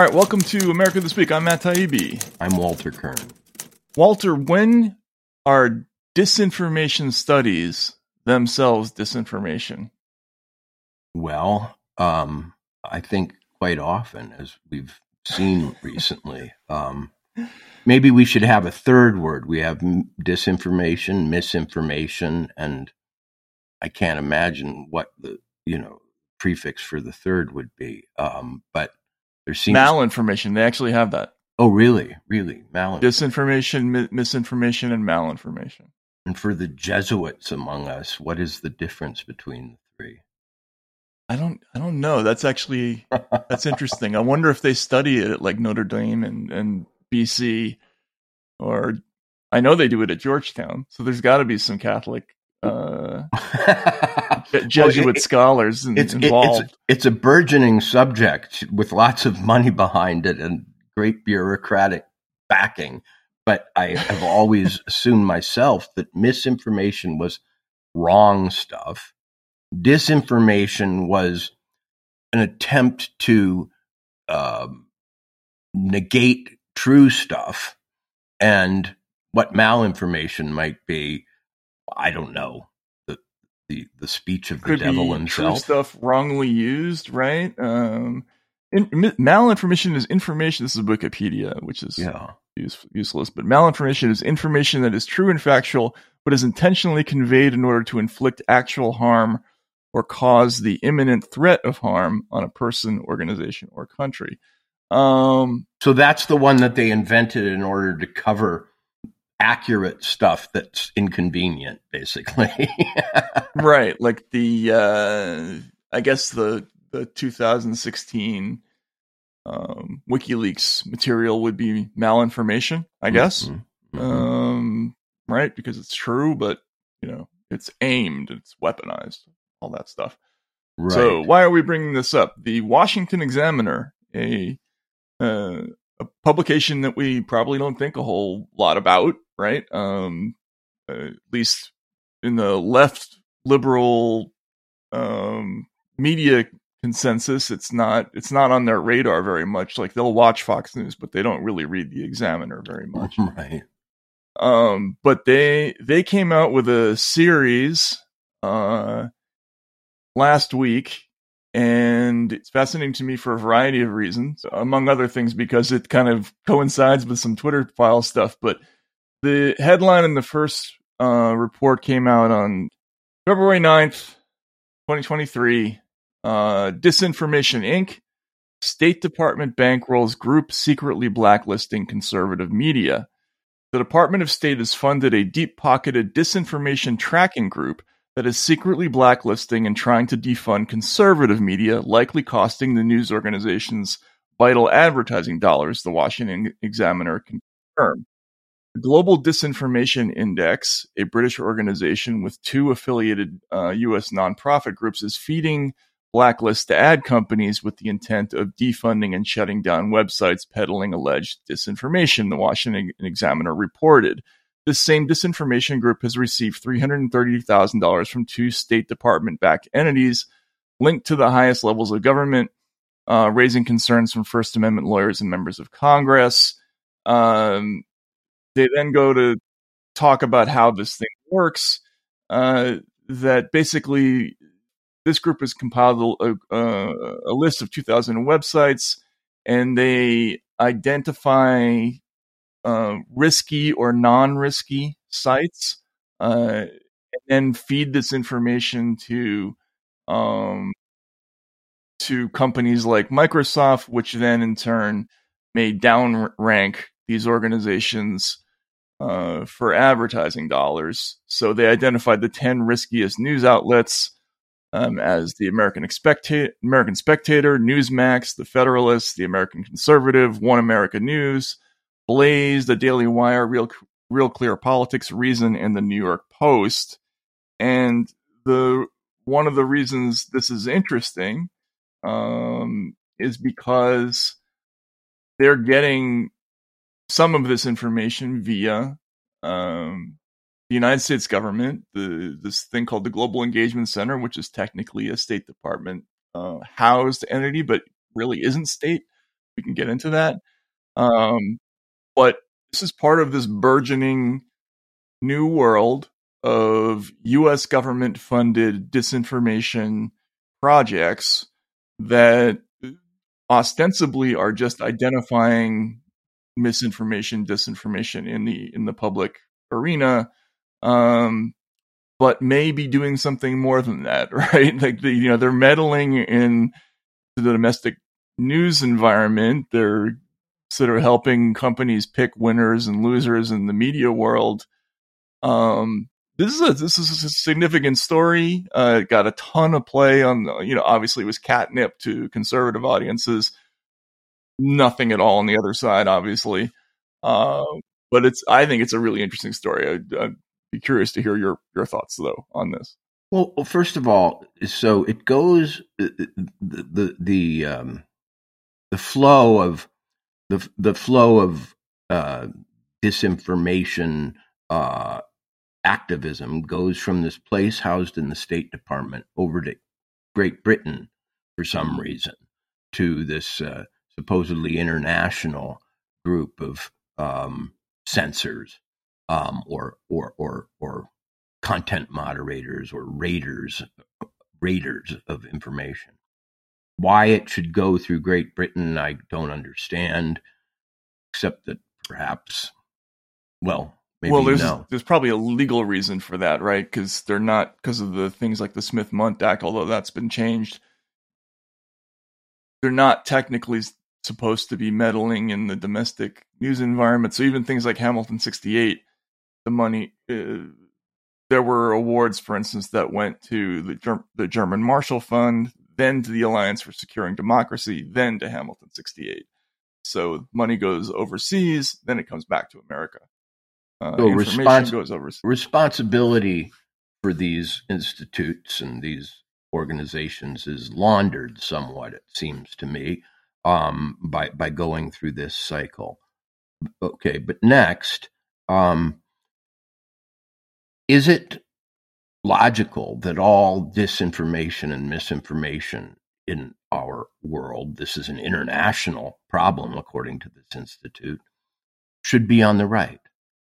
All right, welcome to America This Week. I'm Matt Taibbi. I'm Walter Kirn. Walter, when are disinformation studies themselves disinformation? Well, um, I think quite often, as we've seen recently, um, maybe we should have a third word. We have disinformation, misinformation, and I can't imagine what the you know prefix for the third would be. Um, but there seems malinformation. They actually have that. Oh, really? Really? Malinformation. Disinformation, mi- misinformation, and malinformation. And for the Jesuits among us, what is the difference between the three? I don't. I don't know. That's actually that's interesting. I wonder if they study it at like Notre Dame and and BC, or I know they do it at Georgetown. So there's got to be some Catholic uh, Jesuit well, it, scholars it's, involved. It's, it's a burgeoning subject with lots of money behind it and great bureaucratic backing. But I have always assumed myself that misinformation was wrong stuff. Disinformation was an attempt to um, negate true stuff. And what malinformation might be I don't know the the, speech of the Could devil himself. True stuff wrongly used, right? Um, in, malinformation is information. This is Wikipedia, which is yeah. use, useless. But malinformation is information that is true and factual, but is intentionally conveyed in order to inflict actual harm or cause the imminent threat of harm on a person, organization, or country. Um, so that's the one that they invented in order to cover accurate stuff that's inconvenient, basically. right, like the uh, I guess the the 2016 um, WikiLeaks material would be malinformation. I guess, mm-hmm. Mm-hmm. Um, right, because it's true, but you know it's aimed, it's weaponized, all that stuff. Right. So why are we bringing this up? The Washington Examiner, a uh, a publication that we probably don't think a whole lot about, right? Um, uh, at least in the left liberal um, media consensus, it's not it's not on their radar very much. Like they'll watch Fox News, but they don't really read the Examiner very much. Right. Um, but they they came out with a series uh, last week and it's fascinating to me for a variety of reasons, among other things because it kind of coincides with some Twitter file stuff. But the headline in the first uh, report came out on February 9th, 2023. Uh, Disinformation Inc. State Department bankrolls group secretly blacklisting conservative media. The Department of State has funded a deep pocketed disinformation tracking group that is secretly blacklisting and trying to defund conservative media, likely costing the news organizations vital advertising dollars, the Washington Examiner confirmed. Global Disinformation Index, a British organization with two affiliated uh, U.S. nonprofit groups, is feeding blacklists to ad companies with the intent of defunding and shutting down websites peddling alleged disinformation, the Washington Examiner reported. This same disinformation group has received $330,000 from two State Department backed entities linked to the highest levels of government, uh, raising concerns from First Amendment lawyers and members of Congress. Um, they then go to talk about how this thing works. Uh, that basically, this group has compiled a, a, a list of 2,000 websites and they identify uh, risky or non-risky sites, uh, and then feed this information to um, to companies like Microsoft, which then in turn may downrank these organizations uh, for advertising dollars. So they identified the 10 riskiest news outlets um, as the American, Expecta- American Spectator, Newsmax, The Federalist, The American Conservative, One America News, Blaze, The Daily Wire, Real Real Clear Politics, Reason, and the New York Post. And the one of the reasons this is interesting um, is because they're getting some of this information via um, the United States government, the this thing called the Global Engagement Center, which is technically a State Department uh, housed entity, but really isn't state we can get into that. Um, but this is part of this burgeoning new world of U.S. government funded disinformation projects that ostensibly are just identifying misinformation, disinformation in the in the public arena, um, but may be doing something more than that, right? Like the, you know they're meddling in the domestic news environment. They're sort of helping companies pick winners and losers in the media world. Um, this is a this is a significant story. Uh, it got a ton of play on you know obviously it was catnip to conservative audiences. Nothing at all on the other side, obviously. Uh, but it's I think it's a really interesting story. I'd, I'd, be curious to hear your your thoughts though on this. Well, first of all, so it goes the the the, the um, the flow of the the flow of uh, disinformation uh, activism goes from this place housed in the State Department over to Great Britain for some reason to this uh, supposedly international group of um, censors um, or or or or content moderators or raiders raiders of information. Why it should go through Great Britain, I don't understand, except that perhaps, well, Maybe well, there's no. there's probably a legal reason for that, right? Because they're not because of the things like the Smith Mundt Act, although that's been changed. They're not technically supposed to be meddling in the domestic news environment. So even things like Hamilton 68, the money, uh, there were awards, for instance, that went to the Ger- the German Marshall Fund, then to the Alliance for Securing Democracy, then to Hamilton 68. So money goes overseas, then it comes back to America. Uh, so respons- goes. Responsibility for these institutes and these organizations is laundered somewhat, it seems to me, um, by by going through this cycle. Okay, but next, um, is it logical that all disinformation and misinformation in our world, this is an international problem according to this institute, should be on the right?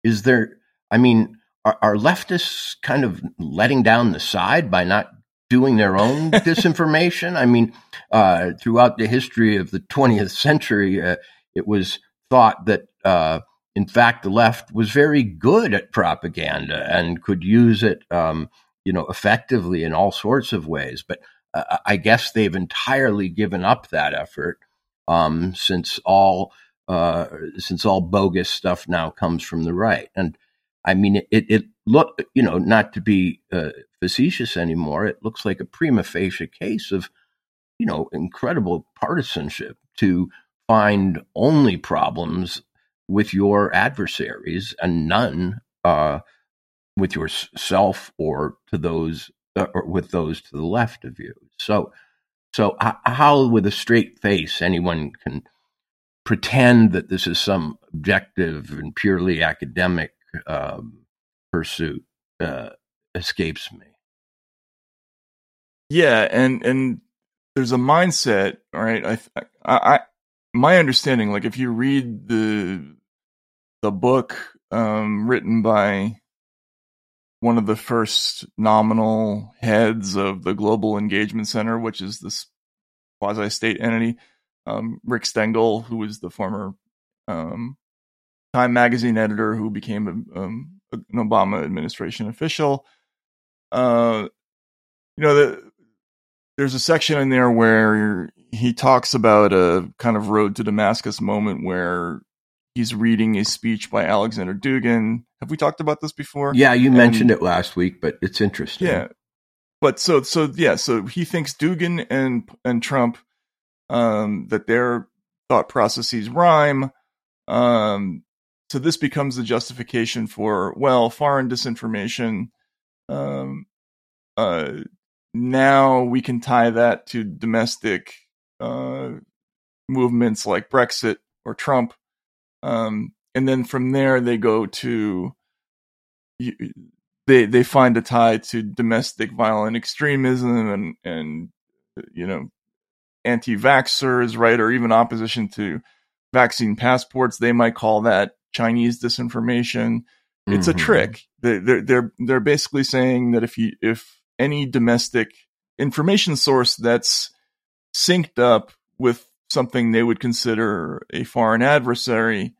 is there i mean are, are, leftists kind of letting down the side by not doing their own disinformation i mean uh, throughout the history of the 20th century uh, it was thought that uh, in fact the left was very good at propaganda and could use it um, you know effectively in all sorts of ways but uh, i guess they've entirely given up that effort um, since all uh, since all bogus stuff now comes from the right. And I mean, it, it look, you know, not to be uh, facetious anymore, it looks like a prima facie case of, you know, incredible partisanship to find only problems with your adversaries and none uh, with yourself or to those uh, or with those to the left of you. So, so how, with a straight face, anyone can pretend that this is some objective and purely academic um, pursuit uh, escapes me. Yeah, and and there's a mindset, right? I, I, I, my understanding, like if you read the the book um, written by one of the first nominal heads of the Global Engagement Center, which is this quasi state entity, um, Rick Stengel, who was the former um, Time magazine editor who became a, um, an Obama administration official. Uh, you know, the, there's a section in there where he talks about a kind of road to Damascus moment where he's reading a speech by Alexander Dugin. Have we talked about this before? Yeah, you and, mentioned it last week, but it's interesting. Yeah. But so so yeah, so he thinks Dugin and and Trump um, that their thought processes rhyme. Um, so this becomes the justification for well, foreign disinformation. Um, uh, now we can tie that to domestic uh, movements like Brexit or Trump, um, and then from there they go to they they find a tie to domestic violent extremism and and you know anti-vaxxers, right, or even opposition to vaccine passports. They might call that Chinese disinformation. It's mm-hmm. a trick. They're, they're they're basically saying that if you if any domestic information source that's synced up with something they would consider a foreign adversary,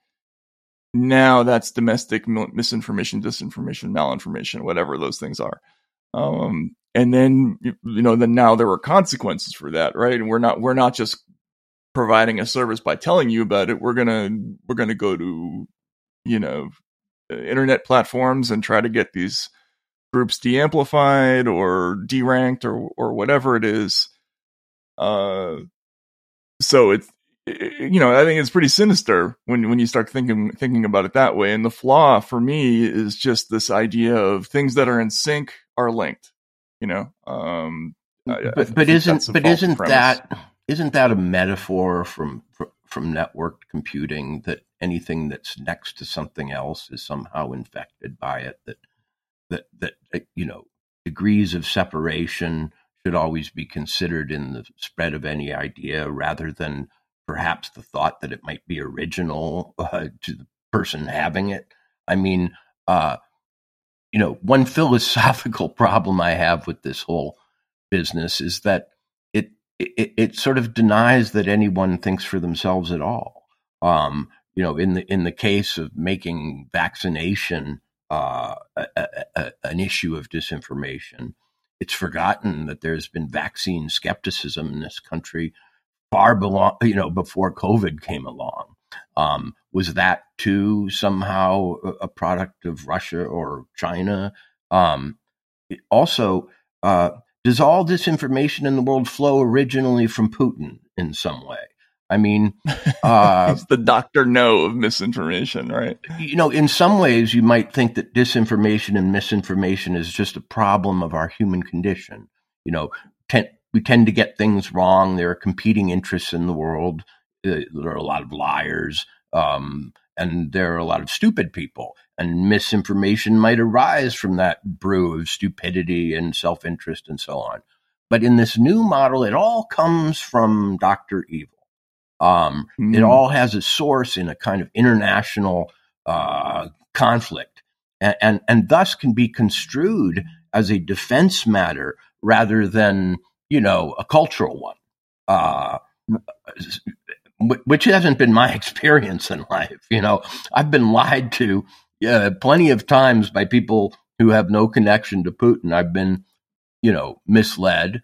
now that's domestic misinformation, disinformation, malinformation, whatever those things are. Um, and then you know, then now there are consequences for that, right? And we're not we're not just providing a service by telling you about it. We're gonna we're gonna go to you know internet platforms and try to get these groups de-amplified or deranked or or whatever it is. Uh, so it's you know I think it's pretty sinister when when you start thinking thinking about it that way. And the flaw for me is just this idea of things that are in sync are linked. You know, um, but, I, I but isn't but isn't premise. that isn't that a metaphor from from networked computing that anything that's next to something else is somehow infected by it that that that uh, you know degrees of separation should always be considered in the spread of any idea rather than perhaps the thought that it might be original uh, to the person having it. I mean uh, you know one philosophical problem i have with this whole business is that it it, it sort of denies that anyone thinks for themselves at all. Um, you know, in the in the case of making vaccination uh, a, a, an issue of disinformation, it's forgotten that there's been vaccine skepticism in this country far belong, you know, before COVID came along. Um, was that too somehow a product of Russia or China? Um, also, uh, does all disinformation in the world flow originally from Putin in some way? I mean, uh, the doctor no of misinformation, right? You know, in some ways, you might think that disinformation and misinformation is just a problem of our human condition. You know, ten, we tend to get things wrong. There are competing interests in the world. Uh, there are a lot of liars, um, and there are a lot of stupid people. And misinformation might arise from that brew of stupidity and self interest and so on. But in this new model, it all comes from Dr. Evil. Um, mm. It hmm. all has a source in a kind of international uh, conflict, and, and, and thus can be construed as a defense matter rather than you know a cultural one. Uh, which hasn't been my experience in life. You know, I've been lied to uh, plenty of times by people who have no connection to Putin. I've been, you know, misled.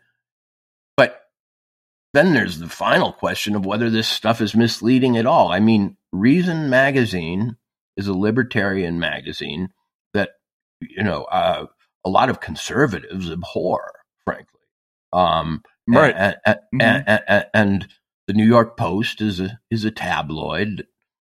Then there's the final question of whether this stuff is misleading at all. I mean, Reason Magazine is a libertarian magazine that, you know, uh, a lot of conservatives abhor, frankly. Um, right. And, and, mm-hmm. and, and, the New York Post is a is a tabloid,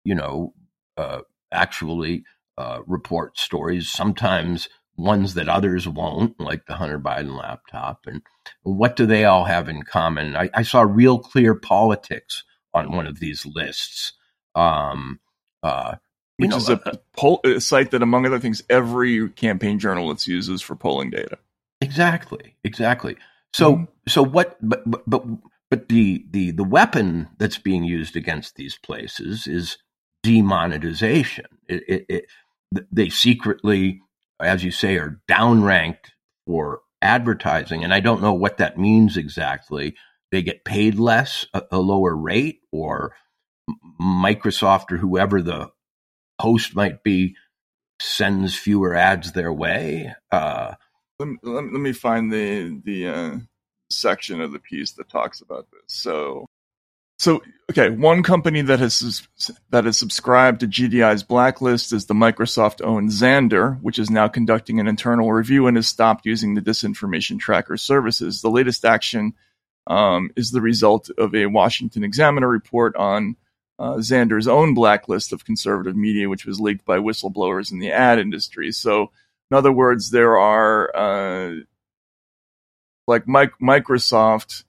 you know, uh, actually uh, report stories sometimes ones that others won't, like the Hunter Biden laptop. And what do they all have in common? I, I saw Real Clear Politics on one of these lists. Um, uh, Which know, is a, uh, poll, a site that, among other things, every campaign journalist uses for polling data. Exactly, exactly. So, mm-hmm. so what? But, but, but, but the the the weapon that's being used against these places is demonetization. It, it, it, they secretly as you say, are downranked for advertising. And I don't know what that means exactly. They get paid less, a, a lower rate, or Microsoft or whoever the host might be sends fewer ads their way. Uh, let, me, let, me find the the uh, section of the piece that talks about this. So so, okay, one company that has that has subscribed to GDI's blacklist is the Microsoft-owned Xandr, which is now conducting an internal review and has stopped using the disinformation tracker services. The latest action um, is the result of a Washington Examiner report on uh, Xandr's own blacklist of conservative media, which was leaked by whistleblowers in the ad industry. So, in other words, there are uh, like Microsoft.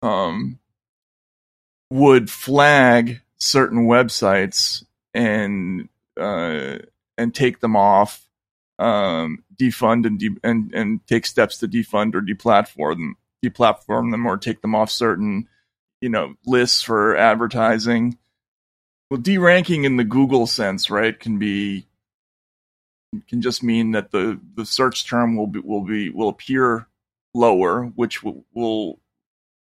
Um, would flag certain websites and uh, and take them off, um, defund and, de- and and take steps to defund or deplatform them deplatform them or take them off certain, you know, lists for advertising. Well, deranking in the Google sense, right, can be can just mean that the the search term will be will be will appear lower, which will, will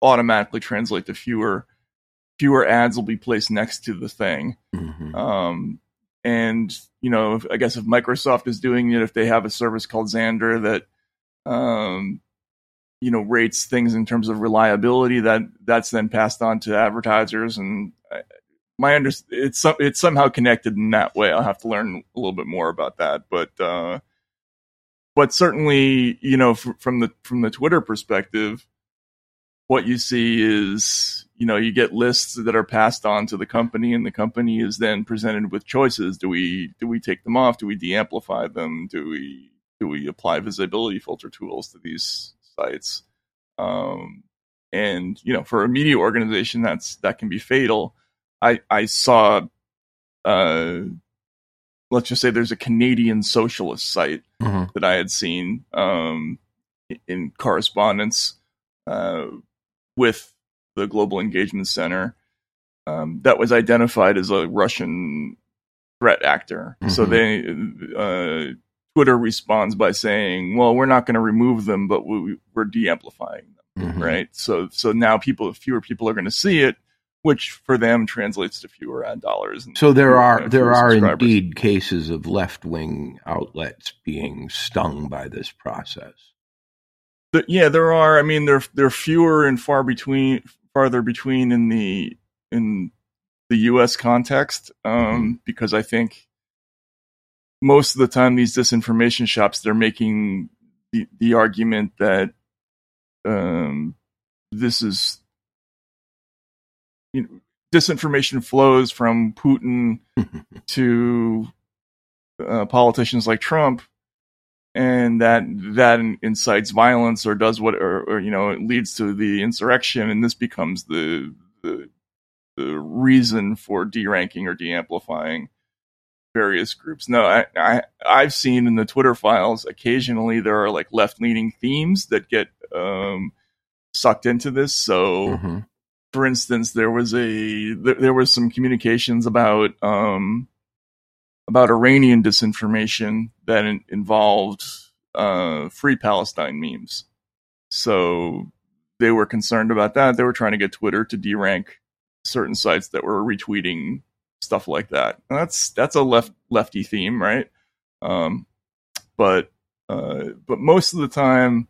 automatically translate to fewer fewer ads will be placed next to the thing. Mm-hmm. Um, and you know, if, I guess if Microsoft is doing it, if they have a service called Xandr that um, you know rates things in terms of reliability, that that's then passed on to advertisers. And my under it's it's somehow connected in that way. I'll have to learn a little bit more about that, but. Uh, but certainly, you know, f- from the from the Twitter perspective, what you see is you know you get lists that are passed on to the company and the company is then presented with choices. Do we do we take them off? Do we de-amplify them? Do we do we apply visibility filter tools to these sites? Um, and you know for a media organization that's that can be fatal. I i saw uh let's just say there's a canadian socialist site mm-hmm. that i had seen um in correspondence uh with the Global Engagement Center um, that was identified as a Russian threat actor. Mm-hmm. So they uh, Twitter responds by saying, "Well, we're not going to remove them, but we, are de-amplifying them." Mm-hmm. Right. So so now people, fewer people are going to see it, which for them translates to fewer ad dollars. so there are there are indeed cases of left wing outlets being stung by this process yeah, there are. I mean, there there are fewer and far between, farther between in the in the U.S. context, um, mm-hmm. because I think most of the time these disinformation shops they're making the the argument that um, this is you know, disinformation flows from Putin to uh, politicians like Trump and that that incites violence or does what or, or, you know it leads to the insurrection and this becomes the the, the reason for deranking or de-amplifying various groups no I, I i've seen in the twitter files occasionally there are like left-leaning themes that get um sucked into this so mm-hmm. for instance there was a there, there was some communications about um about Iranian disinformation that in- involved uh, free Palestine memes. So they were concerned about that. They were trying to get Twitter to derank certain sites that were retweeting stuff like that. And that's that's a left lefty theme, right? Um, but uh, but most of the time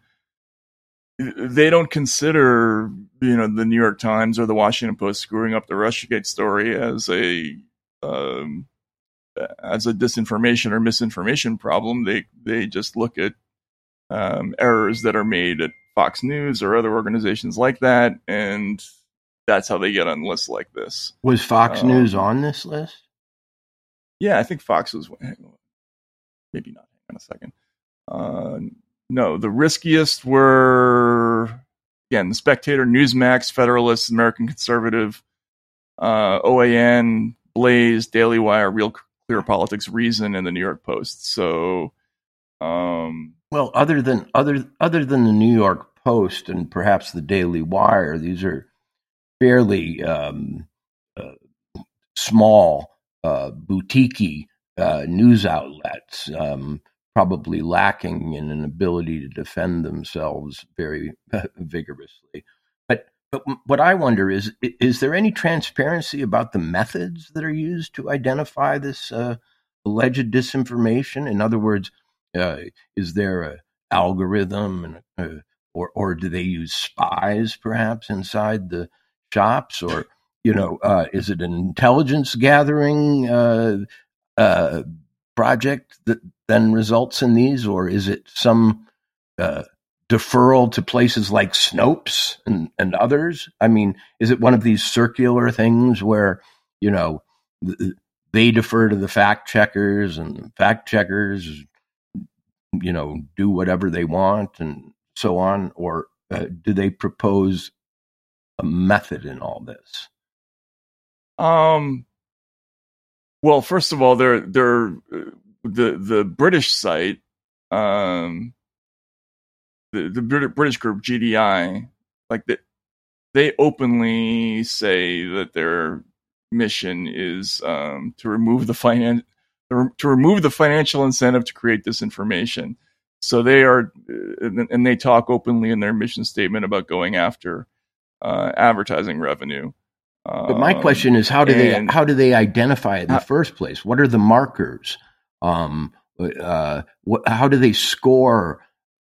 they don't consider you know the New York Times or the Washington Post screwing up the RussiaGate story as a um, as a disinformation or misinformation problem. They they just look at um, errors that are made at Fox News or other organizations like that, and that's how they get on lists like this. Was Fox um, News on this list? Yeah, I think Fox was. Maybe not. Hang on a second. Uh, no, the riskiest were again the Spectator, Newsmax, Federalist, American Conservative, uh, OAN, Blaze, Daily Wire, Real Clear Politics, Reason, and the New York Post. So, um, well, other than other other than the New York Post and perhaps the Daily Wire, these are fairly um, uh, small, uh, boutique uh, news outlets, um, probably lacking in an ability to defend themselves very vigorously. But what I wonder is is there any transparency about the methods that are used to identify this uh, alleged disinformation? In other words, uh, is there a algorithm and uh, or or do they use spies perhaps inside the shops or you know uh, is it an intelligence gathering uh, project that then results in these or is it some deferral to places like Snopes and, and others? I mean, is it one of these circular things where, you know, th- they defer to the fact checkers and fact checkers, you know, do whatever they want and so on? Or uh, do they propose a method in all this? Um, well, first of all, they're, they're, uh, the, the British site, um, the, the British group GDI like that they openly say that their mission is um, to remove the finan- to remove the financial incentive to create this information. So they are, uh, and they talk openly in their mission statement about going after uh, advertising revenue. But my um, question is, how do they how do they identify it in the first place? What are the markers? Um, uh, what, how do they score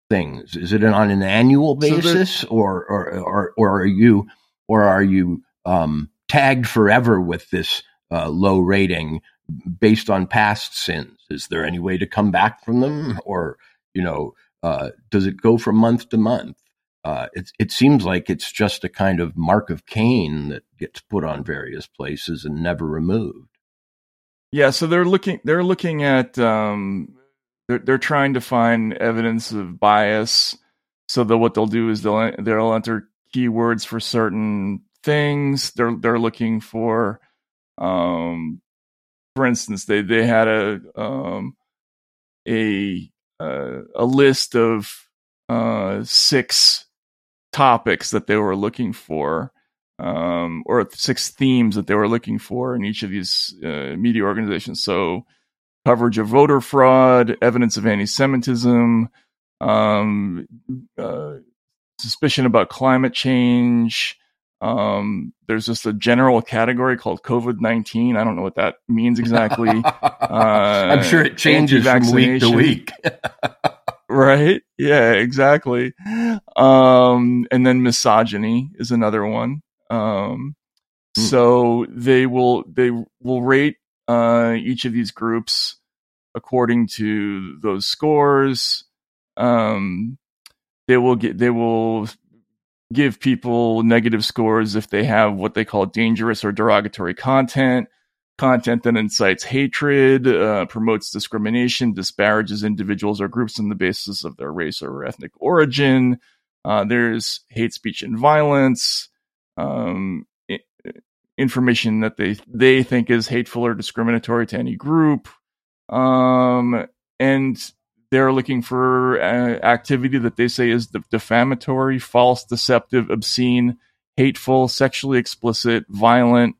things? Is it on an annual basis, so or, or or or are you or are you um, tagged forever with this uh, low rating based on past sins? Is there any way to come back from them, or you know, uh, does it go from month to month? Uh, it, it seems like it's just a kind of mark of Cain that gets put on various places and never removed. Yeah, so they're looking they're looking at um, they're they're trying to find evidence of bias. So that what they'll do is they'll they'll enter keywords for certain things. They're they're looking for, um, for instance, they they had a um, a uh, a list of uh, six topics that they were looking for, um, or six themes that they were looking for in each of these uh, media organizations. So, coverage of voter fraud, evidence of anti-Semitism, um, uh, suspicion about climate change. Um, there's just a general category called COVID nineteen. I don't know what that means exactly. Uh, I'm sure it changes from week to week. right? Yeah, exactly. Um, and then misogyny is another one. Um, mm. so they will they will rate uh, each of these groups according to those scores. Um, they will get they will give people negative scores if they have what they call dangerous or derogatory content content that incites hatred, uh, promotes discrimination, disparages individuals or groups on the basis of their race or ethnic origin. Uh, there's hate speech and violence, um, information that they they think is hateful or discriminatory to any group, um, and they're looking for uh, activity that they say is defamatory, false, deceptive, obscene, hateful, sexually explicit, violent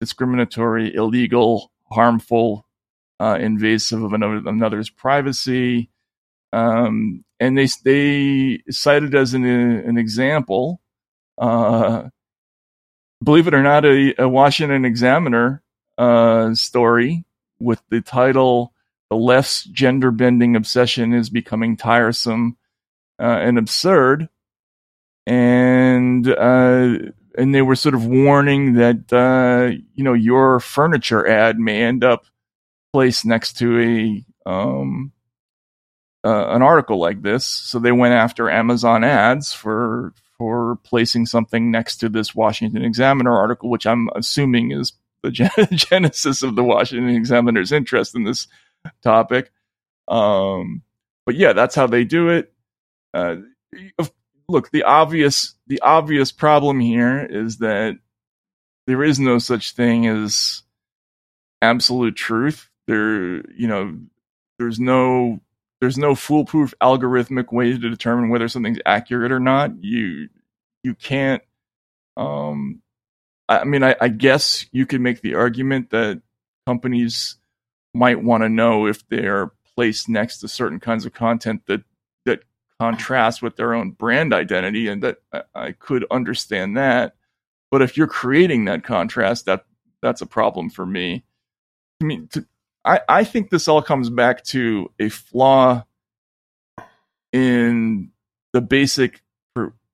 discriminatory, illegal, harmful, uh, invasive of another, another's privacy. Um, and they they cited as an an example, uh, believe it or not, a, a Washington Examiner uh, story with the title "The Left's Gender Bending Obsession is Becoming Tiresome uh, and Absurd," and uh, and they were sort of warning that uh, you know your furniture ad may end up placed next to a um, uh, an article like this. So they went after Amazon ads for for placing something next to this Washington Examiner article, which I'm assuming is the genesis of the Washington Examiner's interest in this topic. Um, but yeah, that's how they do it. Uh, look, the obvious the obvious problem here is that there is no such thing as absolute truth. There, you know, there's no there's no foolproof algorithmic way to determine whether something's accurate or not. You you can't. Um, I mean, I, I guess you could make the argument that companies might want to know if they're placed next to certain kinds of content that that contrast with their own brand identity, and that I could understand that. But if you're creating that contrast, that that's a problem for me. I mean, to, I I think this all comes back to a flaw in the basic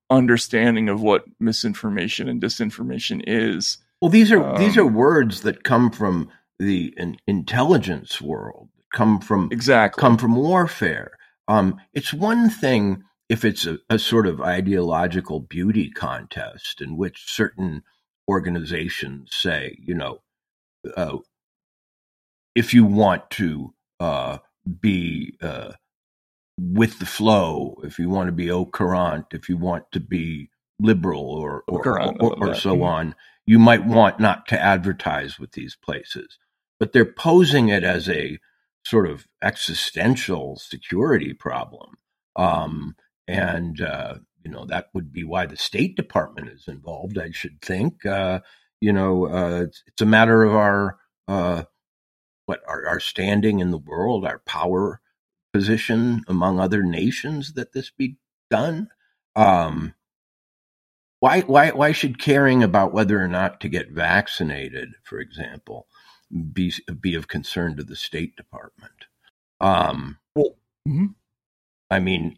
understanding of what misinformation and disinformation is. Well, these are um, these are words that come from the intelligence world, come from exactly come from warfare. Um, it's one thing if it's a, a, sort of ideological beauty contest in which certain organizations say, you know, uh, if you want to uh, be uh, with the flow, if you want to be au courant, if you want to be liberal or or, or, or, or so on, you might want not to advertise with these places. But they're posing it as a sort of existential security problem. Um, and uh, you know, that would be why the State Department is involved, I should think. Uh, you know, uh, it's, it's, a matter of our, uh, what, our, our standing in the world, our power position among other nations that this be done. Um, why, why, why should caring about whether or not to get vaccinated, for example, be, be of concern to the State Department? Um, well, mm-hmm. I mean,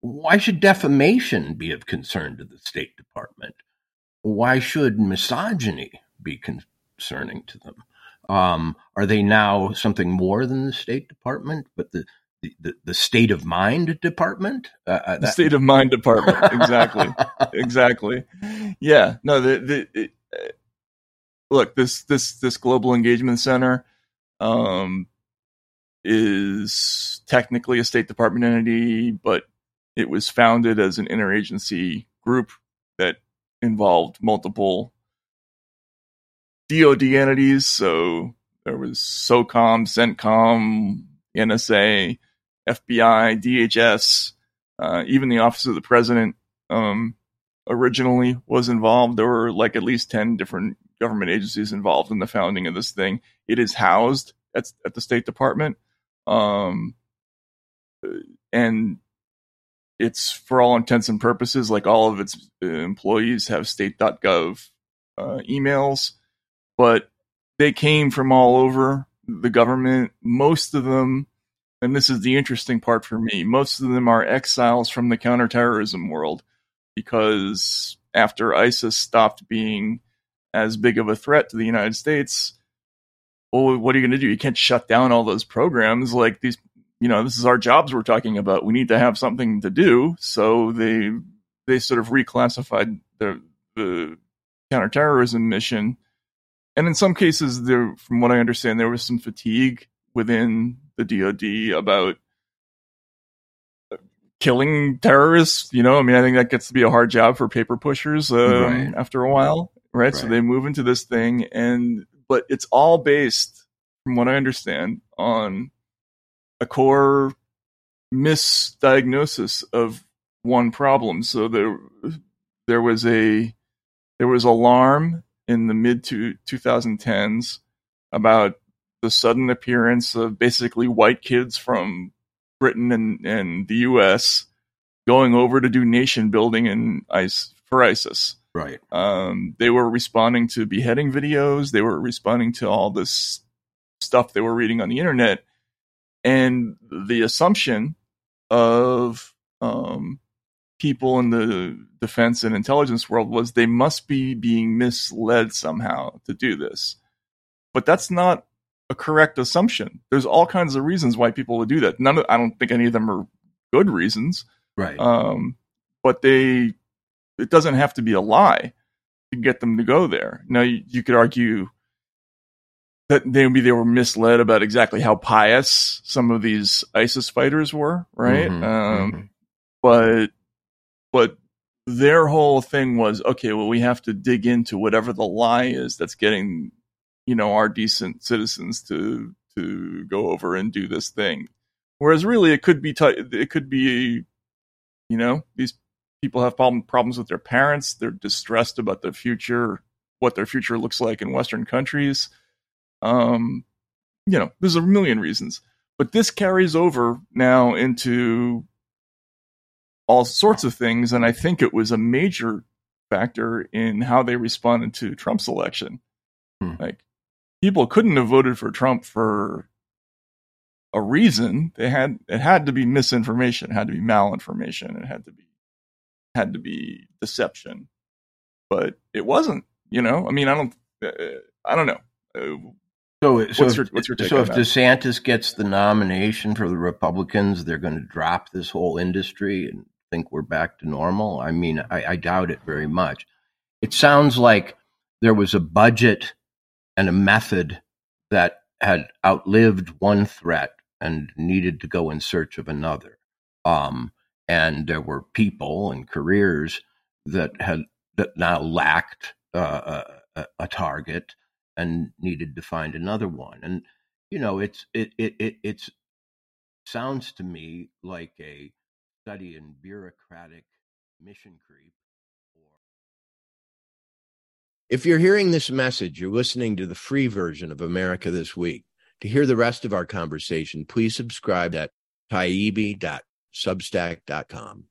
why should defamation be of concern to the State Department? Why should misogyny be concerning to them? Um, are they now something more than the State Department, but the the, the, state of mind department? Uh, uh that- the state of mind department, exactly, exactly. Yeah, no. The, the it, uh, look this this this global engagement center um, is technically a State Department entity, but it was founded as an interagency group that involved multiple DoD entities. So there was SOCOM, CENTCOM, NSA, FBI, DHS, uh, even the Office of the President um, originally was involved. There were like at least 10 different government agencies involved in the founding of this thing. It is housed at, at the State Department. Um, and it's for all intents and purposes like all of its uh, employees have state.gov uh, emails but they came from all over the government most of them and this is the interesting part for me most of them are exiles from the counterterrorism world because after isis stopped being as big of a threat to the united states well what are you going to do you can't shut down all those programs like these you know, this is our jobs we're talking about. We need to have something to do. So they they sort of reclassified the the counterterrorism mission. And in some cases, there, from what I understand, there was some fatigue within the DoD about killing terrorists. You know, I mean, I think that gets to be a hard job for paper pushers um, right. after a while, right? right? So they move into this thing, and but it's all based, from what I understand, on a core misdiagnosis of one problem. So there there was a there was alarm in the mid to 2010s about the sudden appearance of basically white kids from Britain and, and the US going over to do nation building in ICE for ISIS. Right. Um, they were responding to beheading videos. They were responding to all this stuff they were reading on the internet and the assumption of um, people in the defense and intelligence world was they must be being misled somehow to do this. But that's not a correct assumption. There's all kinds of reasons why people would do that. None of, I don't think any of them are good reasons. Right. Um, but they it doesn't have to be a lie to get them to go there. Now you, you could argue that maybe they were misled about exactly how pious some of these ISIS fighters were, right? Mm-hmm, um, mm-hmm. But but their whole thing was okay. Well, we have to dig into whatever the lie is that's getting you know our decent citizens to to go over and do this thing. Whereas really, it could be t- it could be you know these people have problem, problems with their parents. They're distressed about the future, what their future looks like in Western countries um, you know, there's a million reasons, but this carries over now into all sorts of things, and I think it was a major factor in how they responded to Trump's election. Hmm. Like, people couldn't have voted for Trump for a reason. They had it had to be misinformation, it had to be malinformation, it had to be had to be deception, but it wasn't. You know, I mean, I don't, uh, I don't know. Uh, so, so, what's your, what's your so if? DeSantis gets the nomination for the Republicans, they're going to drop this whole industry and think we're back to normal. I mean, I, I doubt it very much. It sounds like there was a budget and a method that had outlived one threat and needed to go in search of another. Um, and there were people and careers that had that now lacked uh, a, a target and needed to find another one. And you know, it's it it it it's sounds to me like a study in bureaucratic mission creep or If you're hearing this message, you're listening to the free version of America This Week. To hear the rest of our conversation, please subscribe at taibbi.substack.com.